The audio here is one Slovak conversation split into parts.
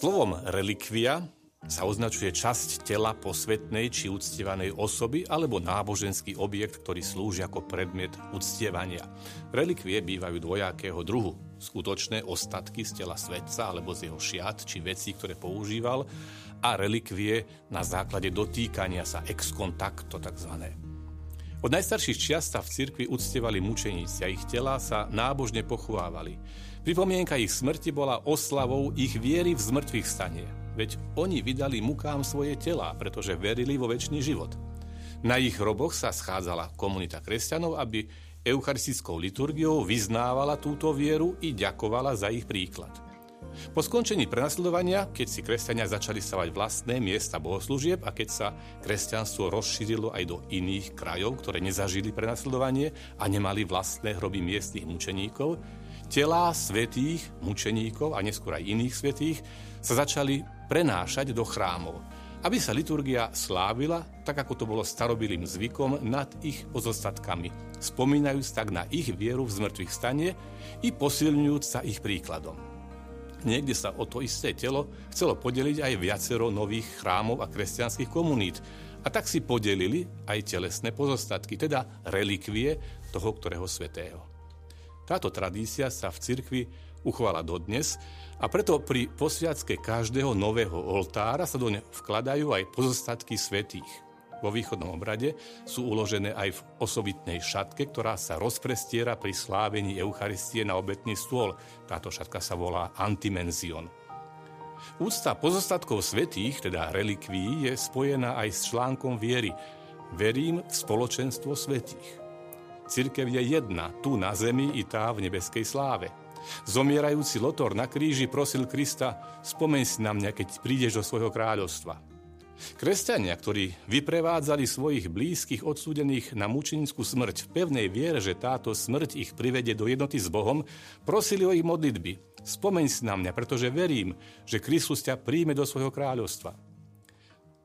Slovom relikvia sa označuje časť tela posvetnej či uctievanej osoby alebo náboženský objekt, ktorý slúži ako predmet uctievania. Relikvie bývajú dvojakého druhu. Skutočné ostatky z tela svetca alebo z jeho šiat či vecí, ktoré používal a relikvie na základe dotýkania sa ex contacto tzv. Od najstarších čiast sa v cirkvi uctievali mučeníci a ich tela sa nábožne pochovávali. Pripomienka ich smrti bola oslavou ich viery v zmrtvých stanie. Veď oni vydali mukám svoje tela, pretože verili vo väčší život. Na ich hroboch sa schádzala komunita kresťanov, aby eucharistickou liturgiou vyznávala túto vieru i ďakovala za ich príklad. Po skončení prenasledovania, keď si kresťania začali stavať vlastné miesta bohoslúžieb a keď sa kresťanstvo rozšírilo aj do iných krajov, ktoré nezažili prenasledovanie a nemali vlastné hroby miestnych mučeníkov, Telá svetých mučeníkov a neskôr aj iných svetých sa začali prenášať do chrámov, aby sa liturgia slávila, tak ako to bolo starobilým zvykom, nad ich pozostatkami, spomínajúc tak na ich vieru v zmrtvých stane i posilňujúc sa ich príkladom. Niekde sa o to isté telo chcelo podeliť aj viacero nových chrámov a kresťanských komunít, a tak si podelili aj telesné pozostatky, teda relikvie toho ktorého svetého. Táto tradícia sa v cirkvi uchovala dodnes a preto pri posviacke každého nového oltára sa doň vkladajú aj pozostatky svetých. Vo východnom obrade sú uložené aj v osobitnej šatke, ktorá sa rozprestiera pri slávení Eucharistie na obetný stôl. Táto šatka sa volá antimenzion. Úcta pozostatkov svetých, teda relikví, je spojená aj s článkom viery. Verím v spoločenstvo svetých. Cirkev je jedna, tu na zemi i tá v nebeskej sláve. Zomierajúci Lotor na kríži prosil Krista, spomeň si na mňa, keď prídeš do svojho kráľovstva. Kresťania, ktorí vyprevádzali svojich blízkych odsúdených na mučenickú smrť v pevnej viere, že táto smrť ich privede do jednoty s Bohom, prosili o ich modlitby. Spomeň si na mňa, pretože verím, že Kristus ťa príjme do svojho kráľovstva.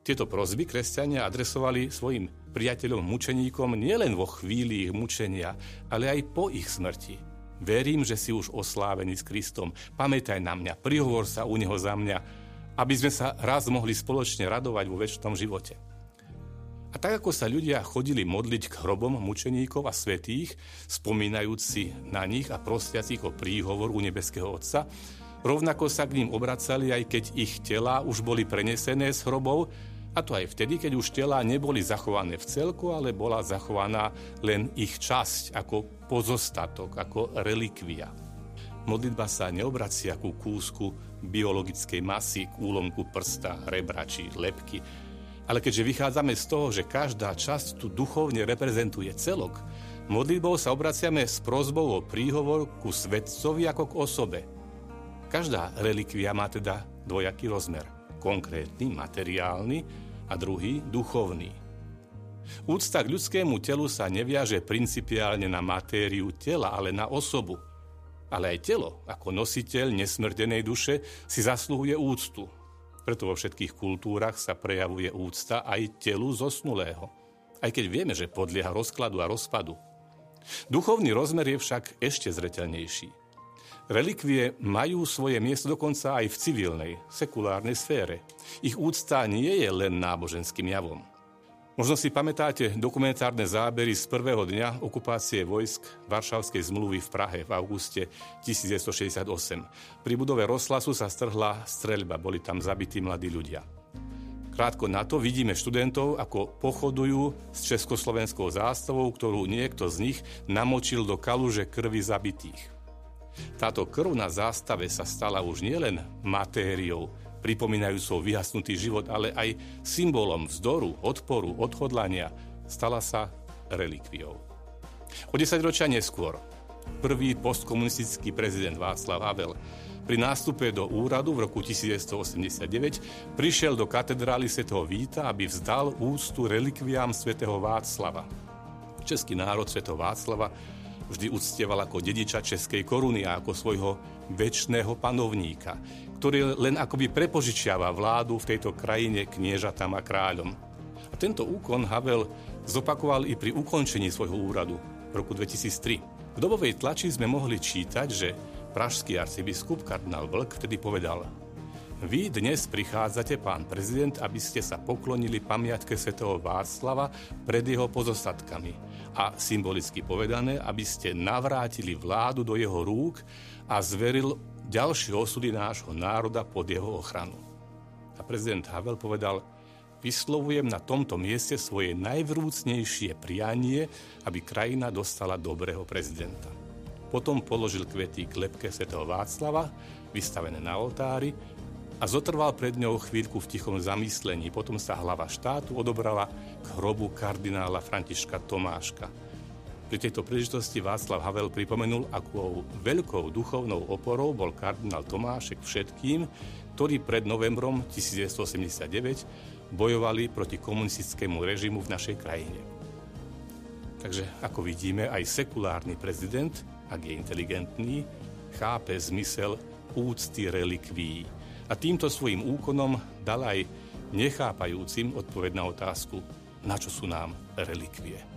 Tieto prozby kresťania adresovali svojim priateľom mučeníkom nielen vo chvíli ich mučenia, ale aj po ich smrti. Verím, že si už oslávený s Kristom. Pamätaj na mňa, prihovor sa u Neho za mňa, aby sme sa raz mohli spoločne radovať vo väčšnom živote. A tak ako sa ľudia chodili modliť k hrobom mučeníkov a svetých, spomínajúci na nich a prosiaci o príhovor u nebeského Otca, rovnako sa k ním obracali, aj keď ich tela už boli prenesené z hrobov a to aj vtedy, keď už tela neboli zachované v celku, ale bola zachovaná len ich časť ako pozostatok, ako relikvia. Modlitba sa neobracia ku kúsku biologickej masy, k úlomku prsta, rebra či lepky, ale keďže vychádzame z toho, že každá časť tu duchovne reprezentuje celok, modlitbou sa obraciame s prozbou o príhovor ku svetcovi ako k osobe. Každá relikvia má teda dvojaký rozmer. Konkrétny, materiálny a druhý duchovný. Úcta k ľudskému telu sa neviaže principiálne na matériu tela, ale na osobu. Ale aj telo, ako nositeľ nesmrdenej duše, si zasluhuje úctu. Preto vo všetkých kultúrach sa prejavuje úcta aj telu zosnulého. Aj keď vieme, že podlieha rozkladu a rozpadu. Duchovný rozmer je však ešte zreteľnejší. Relikvie majú svoje miesto dokonca aj v civilnej, sekulárnej sfére. Ich úcta nie je len náboženským javom. Možno si pamätáte dokumentárne zábery z prvého dňa okupácie vojsk Varšavskej zmluvy v Prahe v auguste 1968. Pri budove Roslasu sa strhla streľba, boli tam zabití mladí ľudia. Krátko na to vidíme študentov, ako pochodujú s československou zástavou, ktorú niekto z nich namočil do kaluže krvi zabitých. Táto krv na zástave sa stala už nielen matériou, pripomínajúcou vyhasnutý život, ale aj symbolom vzdoru, odporu, odhodlania, stala sa relikviou. O 10 ročia neskôr prvý postkomunistický prezident Václav Havel pri nástupe do úradu v roku 1989 prišiel do katedrály svätého Víta, aby vzdal ústu relikviám svätého Václava. Český národ svätého Václava vždy uctieval ako dediča českej koruny a ako svojho väčšného panovníka, ktorý len akoby prepožičiava vládu v tejto krajine kniežatám a kráľom. A tento úkon Havel zopakoval i pri ukončení svojho úradu v roku 2003. V dobovej tlači sme mohli čítať, že pražský arcibiskup kardinál Vlk vtedy povedal vy dnes prichádzate, pán prezident, aby ste sa poklonili pamiatke svätého Václava pred jeho pozostatkami a symbolicky povedané, aby ste navrátili vládu do jeho rúk a zveril ďalšie osudy nášho národa pod jeho ochranu. A prezident Havel povedal, vyslovujem na tomto mieste svoje najvrúcnejšie prianie, aby krajina dostala dobrého prezidenta. Potom položil kvety k lepke svätého Václava, vystavené na oltári, a zotrval pred ňou chvíľku v tichom zamyslení. Potom sa hlava štátu odobrala k hrobu kardinála Františka Tomáška. Pri tejto príležitosti Václav Havel pripomenul, akou veľkou duchovnou oporou bol kardinál Tomášek všetkým, ktorí pred novembrom 1989 bojovali proti komunistickému režimu v našej krajine. Takže, ako vidíme, aj sekulárny prezident, ak je inteligentný, chápe zmysel úcty relikví a týmto svojim úkonom dal aj nechápajúcim odpoveď na otázku, na čo sú nám relikvie.